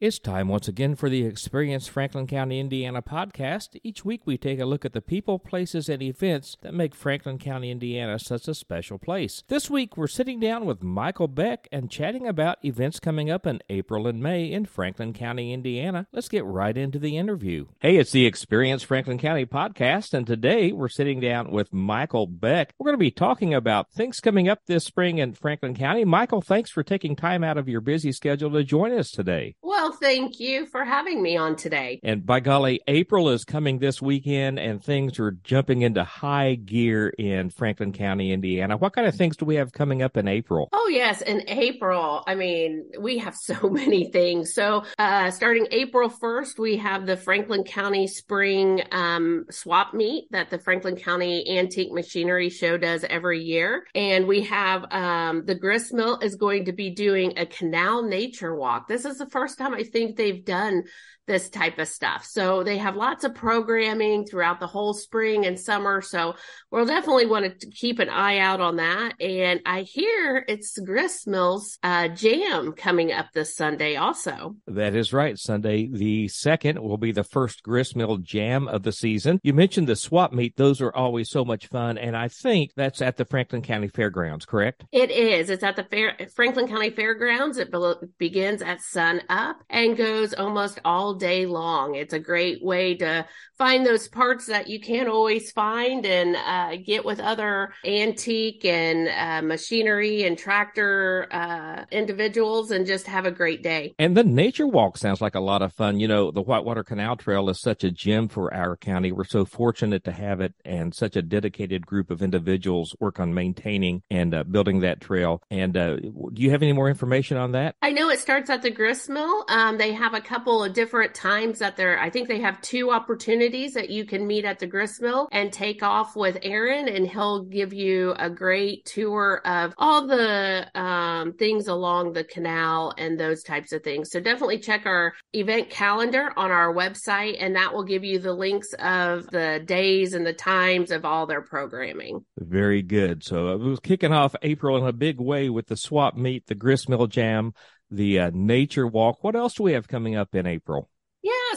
It's time once again for the Experience Franklin County, Indiana podcast. Each week we take a look at the people, places, and events that make Franklin County, Indiana such a special place. This week we're sitting down with Mikel Beck and chatting about events coming up in April and May in Franklin County, Indiana. Let's get right into the interview. Hey, it's the Experience Franklin County podcast, and today we're sitting down with Mikel Beck. We're going to be talking about things coming up this spring in Franklin County. Mikel, thanks for taking time out of your busy schedule to join us today. Well, thank you for having me on today. And by golly, April is coming this weekend and things are jumping into high gear in Franklin County, Indiana. What kind of things do we have coming up in April? Oh, yes. In April, I mean, we have so many things. So, uh, starting April 1st, we have the Franklin County Spring um, Swap Meet that the Franklin County Antique Machinery Show does every year. And we have um, the Gristmill is going to be doing a canal nature walk. This is the first time I think they've done this type of stuff. So they have lots of programming throughout the whole spring and summer. So we'll definitely want to keep an eye out on that. And I hear it's Gristmill's uh, jam coming up this Sunday also. That is right. Sunday the second will be the first Gristmill jam of the season. You mentioned the swap meet. Those are always so much fun. And I think that's at the Franklin County Fairgrounds, correct? It is. It's at the Fair- Franklin County Fairgrounds. It be- begins at sun up and goes almost all day long. It's a great way to find those parts that you can't always find and uh, get with other antique and uh, machinery and tractor uh, individuals and just have a great day. And the nature walk sounds like a lot of fun. You know, the Whitewater Canal Trail is such a gem for our county. We're so fortunate to have it and such a dedicated group of individuals work on maintaining and uh, building that trail. And uh, do you have any more information on that? I know it starts at the grist mill. Um, they have a couple of different times that they're, I think they have two opportunities that you can meet at the grist mill and take off with Aaron, and he'll give you a great tour of all the um, things along the canal and those types of things. So definitely check our event calendar on our website, and that will give you the links of the days and the times of all their programming. Very good. So it was kicking off April in a big way with the swap meet, the grist mill jam, the uh, nature walk. What else do we have coming up in April?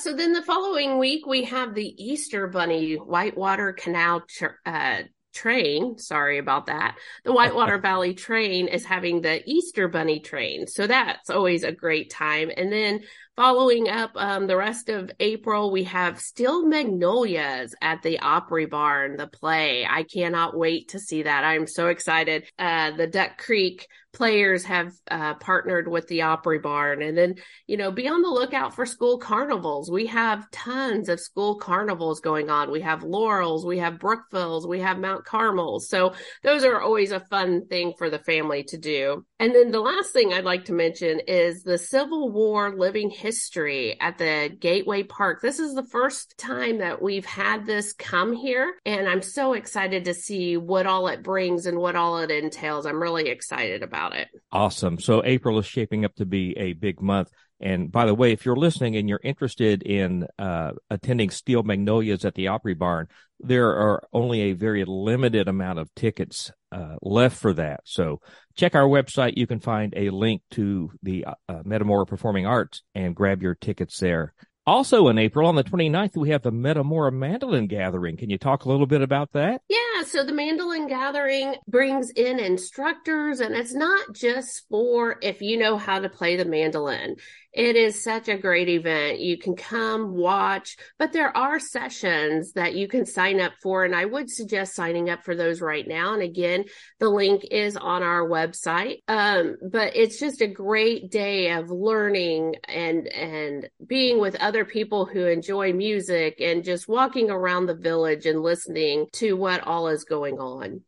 So then the following week we have the Easter Bunny Whitewater Canal uh, train. Sorry about that. The Whitewater Valley train is having the Easter Bunny train. So that's always a great time. And then Following up um, the rest of April, we have Steel Magnolias at the Opry Barn, the play. I cannot wait to see that. I'm so excited. Uh, the Duck Creek players have uh, partnered with the Opry Barn. And then, you know, be on the lookout for school carnivals. We have tons of school carnivals going on. We have Laurels, we have Brookvilles, we have Mount Carmels. So those are always a fun thing for the family to do. And then the last thing I'd like to mention is the Civil War Living History at the Gateway Park. This is the first time that we've had this come here, and I'm so excited to see what all it brings and what all it entails. I'm really excited about it. Awesome. So April is shaping up to be a big month. And by the way, if you're listening and you're interested in uh, attending Steel Magnolias at the Opry Barn, there are only a very limited amount of tickets uh, left for that. So check our website. You can find a link to the uh, Metamora Performing Arts and grab your tickets there. Also in April, on the 29th, we have the Metamora Mandolin Gathering. Can you talk a little bit about that? Yeah, so the Mandolin Gathering brings in instructors, and it's not just for if you know how to play the mandolin. It is such a great event. You can come watch, but there are sessions that you can sign up for. And I would suggest signing up for those right now. And again, the link is on our website. Um, but it's just a great day of learning and, and being with other people who enjoy music and just walking around the village and listening to what all is going on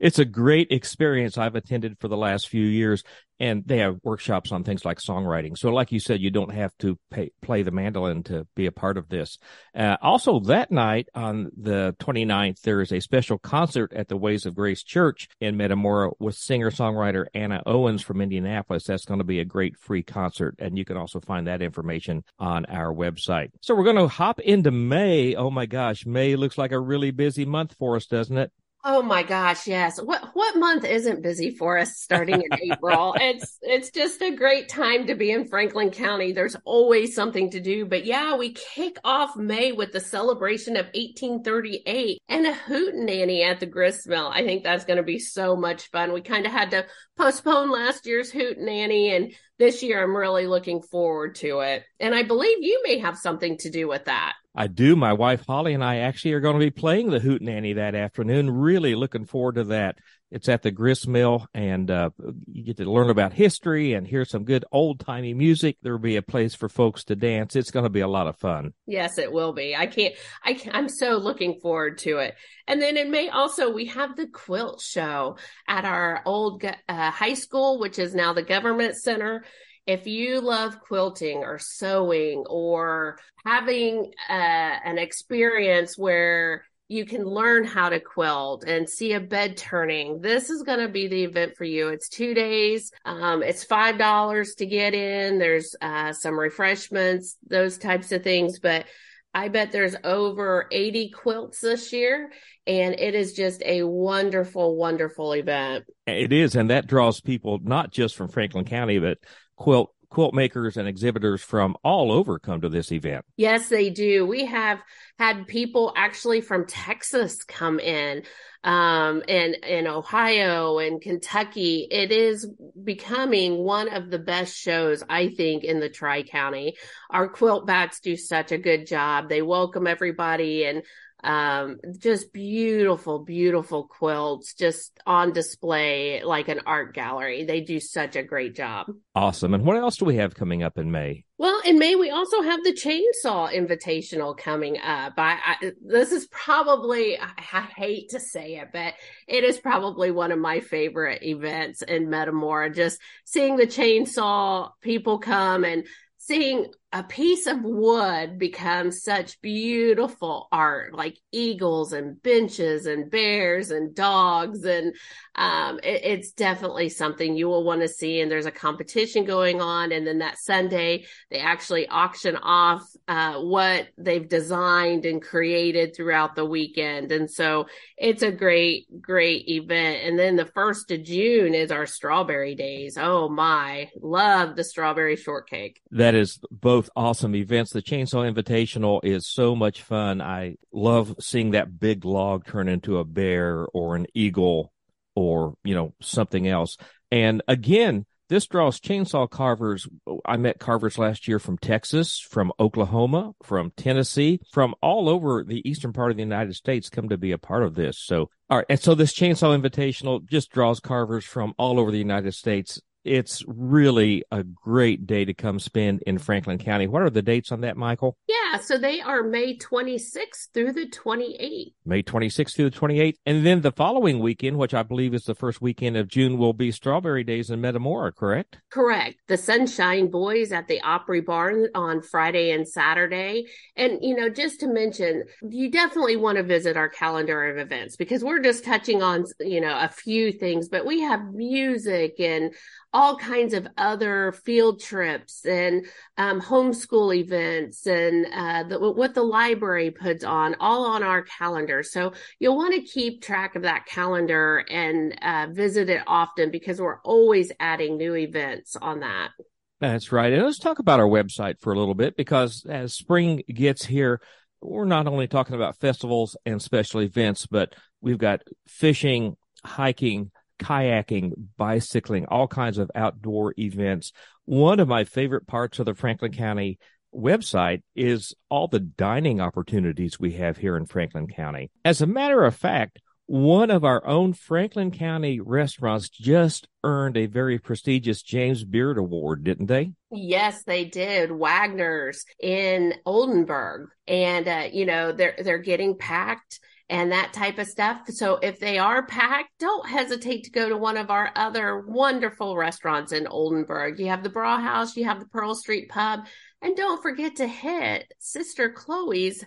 it's a great experience I've attended for the last few years. And they have workshops on things like songwriting. So, like you said, you don't have to pay, play the mandolin to be a part of this. Uh, also, that night on the 29th, there is a special concert at the Ways of Grace Church in Metamora with singer songwriter Anna Owens from Indianapolis. That's going to be a great free concert. And you can also find that information on our website. So, we're going to hop into May. Oh my gosh, May looks like a really busy month for us, doesn't it? Oh my gosh, yes. What what month isn't busy for us starting in April? It's it's just a great time to be in Franklin County. There's always something to do. But yeah, we kick off May with the celebration of 1838 and a hootenanny at the gristmill. I think that's going to be so much fun. We kind of had to postpone last year's hootenanny and this year I'm really looking forward to it. And I believe you may have something to do with that. I do. My wife Holly and I actually are going to be playing the Hootenanny that afternoon. Really looking forward to that. It's at the grist mill, and uh, you get to learn about history and hear some good old timey music. There will be a place for folks to dance. It's going to be a lot of fun. Yes, it will be. I can't. I can't, I'm so looking forward to it. And then in May also we have the quilt show at our old uh, high school, which is now the government center if you love quilting or sewing or having uh, an experience where you can learn how to quilt and see a bed turning. This is going to be the event for you. It's two days. Um, it's five dollars to get in. There's uh, some refreshments, those types of things, but I bet there's over 80 quilts this year, and it is just a wonderful, wonderful event. It is, and that draws people not just from Franklin County, but quilt quilt makers and exhibitors from all over come to this event. Yes, they do. We have had people actually from Texas come in, um, and in Ohio and Kentucky. It is becoming one of the best shows, I think, in the Tri County. Our quilt bats do such a good job. They welcome everybody and um just beautiful beautiful quilts just on display like an art gallery they do such a great job awesome and what else do we have coming up in may well in may we also have the chainsaw invitational coming up. I, I this is probably I, I hate to say it but it is probably one of my favorite events in metamora just seeing the chainsaw people come and seeing a piece of wood becomes such beautiful art, like eagles and benches and bears and dogs. And um, it, it's definitely something you will want to see. And there's a competition going on. And then that Sunday, they actually auction off uh, what they've designed and created throughout the weekend. And so it's a great, great event. And then the first of June is our strawberry days. Oh my, love the strawberry shortcake. That is both both awesome events. The Chainsaw Invitational is so much fun. I love seeing that big log turn into a bear or an eagle or, you know, something else. And again, this draws chainsaw carvers. I met carvers last year from Texas, from Oklahoma, from Tennessee, from all over the eastern part of the United States come to be a part of this. So, all right. And so this chainsaw invitational just draws carvers from all over the United States it's really a great day to come spend in Franklin County. What are the dates on that, Mikel? Yeah, so they are May 26th through the 28th. May 26th through the 28th. And then the following weekend, which I believe is the first weekend of June, will be Strawberry Days in Metamora, correct? Correct. The Sunshine Boys at the Opry Barn on Friday and Saturday. And, you know, just to mention, you definitely want to visit our calendar of events because we're just touching on, you know, a few things, but we have music and all kinds of other field trips and um, homeschool events and uh, the, what the library puts on, all on our calendar. So you'll want to keep track of that calendar and uh, visit it often because we're always adding new events on that. That's right. And let's talk about our website for a little bit because as spring gets here, we're not only talking about festivals and special events, but we've got fishing, hiking, kayaking, bicycling, all kinds of outdoor events. One of my favorite parts of the Franklin County website is all the dining opportunities we have here in Franklin County. As a matter of fact, one of our own Franklin County restaurants just earned a very prestigious James Beard Award, didn't they? Yes, they did. Wagner's in Oldenburg, and uh, you know they're they're getting packed and that type of stuff. So if they are packed, don't hesitate to go to one of our other wonderful restaurants in Oldenburg. You have the Brau Haus, you have the Pearl Street Pub, and don't forget to hit Sister Chloe's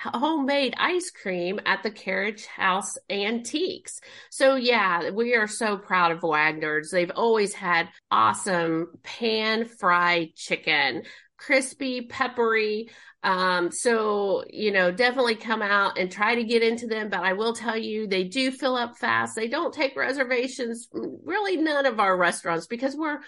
homemade ice cream at the Carriage House Antiques. So yeah, we are so proud of Wagner's. They've always had awesome pan fried chicken crispy, peppery, Um, so, you know, definitely come out and try to get into them. But I will tell you, they do fill up fast. They don't take reservations, really none of our restaurants, because we're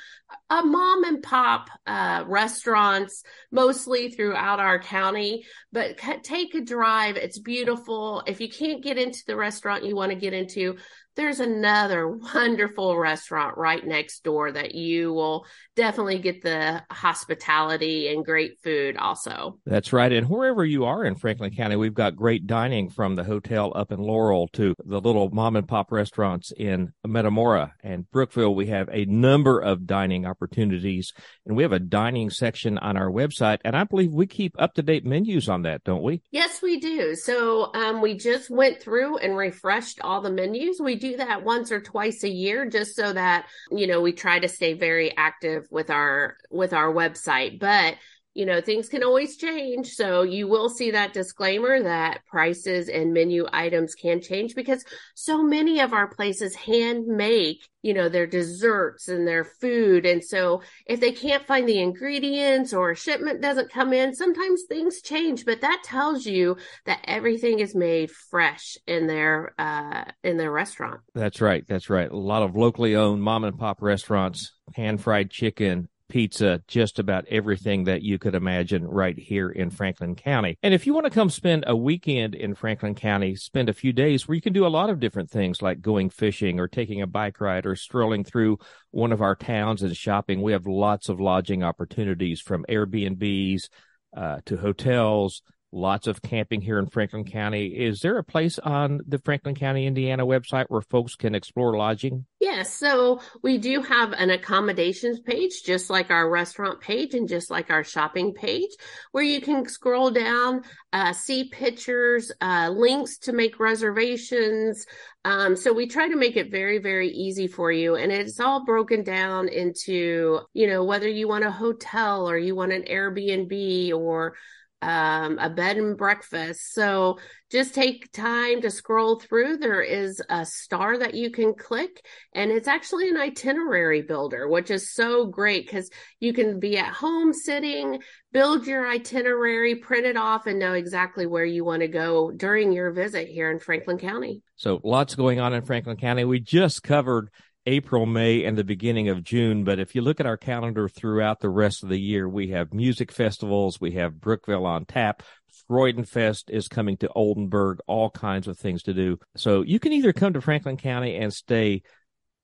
a mom and pop uh, restaurants mostly throughout our county. But take a drive. It's beautiful. If you can't get into the restaurant you want to get into, there's another wonderful restaurant right next door that you will definitely get the hospitality and great food also. That's right. And wherever you are in Franklin County, we've got great dining from the hotel up in Laurel to the little mom and pop restaurants in Metamora and Brookville. We have a number of dining opportunities and we have a dining section on our website. And I believe we keep up to date menus on that, don't we? Yes, we do. So um, we just went through and refreshed all the menus. We do that once or twice a year just so that, you know, we try to stay very active with our with our website. But you know, things can always change. So you will see that disclaimer that prices and menu items can change because so many of our places hand make, you know, their desserts and their food. And so if they can't find the ingredients or a shipment doesn't come in, sometimes things change, but that tells you that everything is made fresh in their, uh, in their restaurant. That's right. That's right. A lot of locally owned mom and pop restaurants, hand fried chicken, pizza, just about everything that you could imagine right here in Franklin County. And if you want to come spend a weekend in Franklin County, spend a few days where you can do a lot of different things like going fishing or taking a bike ride or strolling through one of our towns and shopping. We have lots of lodging opportunities from Airbnbs uh, to hotels lots of camping here in Franklin County. Is there a place on the Franklin County, Indiana website where folks can explore lodging? Yes. So we do have an accommodations page, just like our restaurant page and just like our shopping page, where you can scroll down, uh, see pictures, uh, links to make reservations. Um, so we try to make it very, very easy for you. And it's all broken down into, you know, whether you want a hotel or you want an Airbnb or um, a bed and breakfast. So just take time to scroll through. There is a star that you can click, and it's actually an itinerary builder, which is so great because you can be at home sitting, build your itinerary, print it off, and know exactly where you want to go during your visit here in Franklin County. So lots going on in Franklin County. We just covered April, May, and the beginning of June. But if you look at our calendar throughout the rest of the year, we have music festivals, we have Brookville on tap. Freudenfest is coming to Oldenburg, all kinds of things to do. So you can either come to Franklin County and stay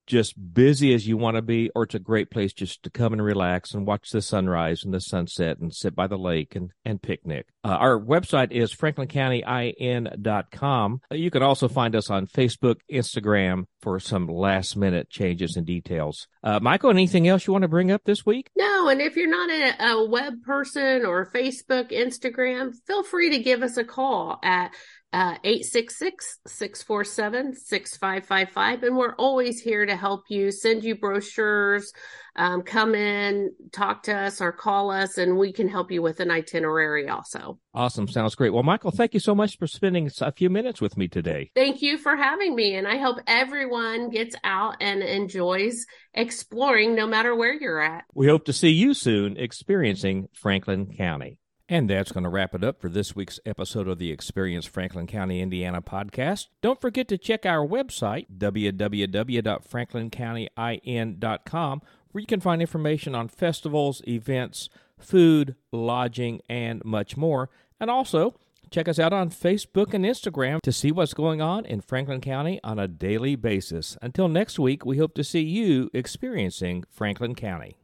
just busy as you want to be, or it's a great place just to come and relax and watch the sunrise and the sunset and sit by the lake and, and picnic. Uh, our website is franklincountyin.com. You can also find us on Facebook, Instagram for some last minute changes and details. Uh, Mikel, anything else you want to bring up this week? No. And if you're not a, a web person or Facebook, Instagram, feel free to give us a call at uh, 866 647 6555. And we're always here to help you, send you brochures, um, come in, talk to us, or call us, and we can help you with an itinerary also. Awesome. Sounds great. Well, Mikel, thank you so much for spending a few minutes with me today. Thank you for having me. And I hope everyone gets out and enjoys exploring no matter where you're at. We hope to see you soon experiencing Franklin County. And that's going to wrap it up for this week's episode of the Experience Franklin County, Indiana podcast. Don't forget to check our website, www.franklincountyin.com, where you can find information on festivals, events, food, lodging, and much more. And also, check us out on Facebook and Instagram to see what's going on in Franklin County on a daily basis. Until next week, we hope to see you experiencing Franklin County.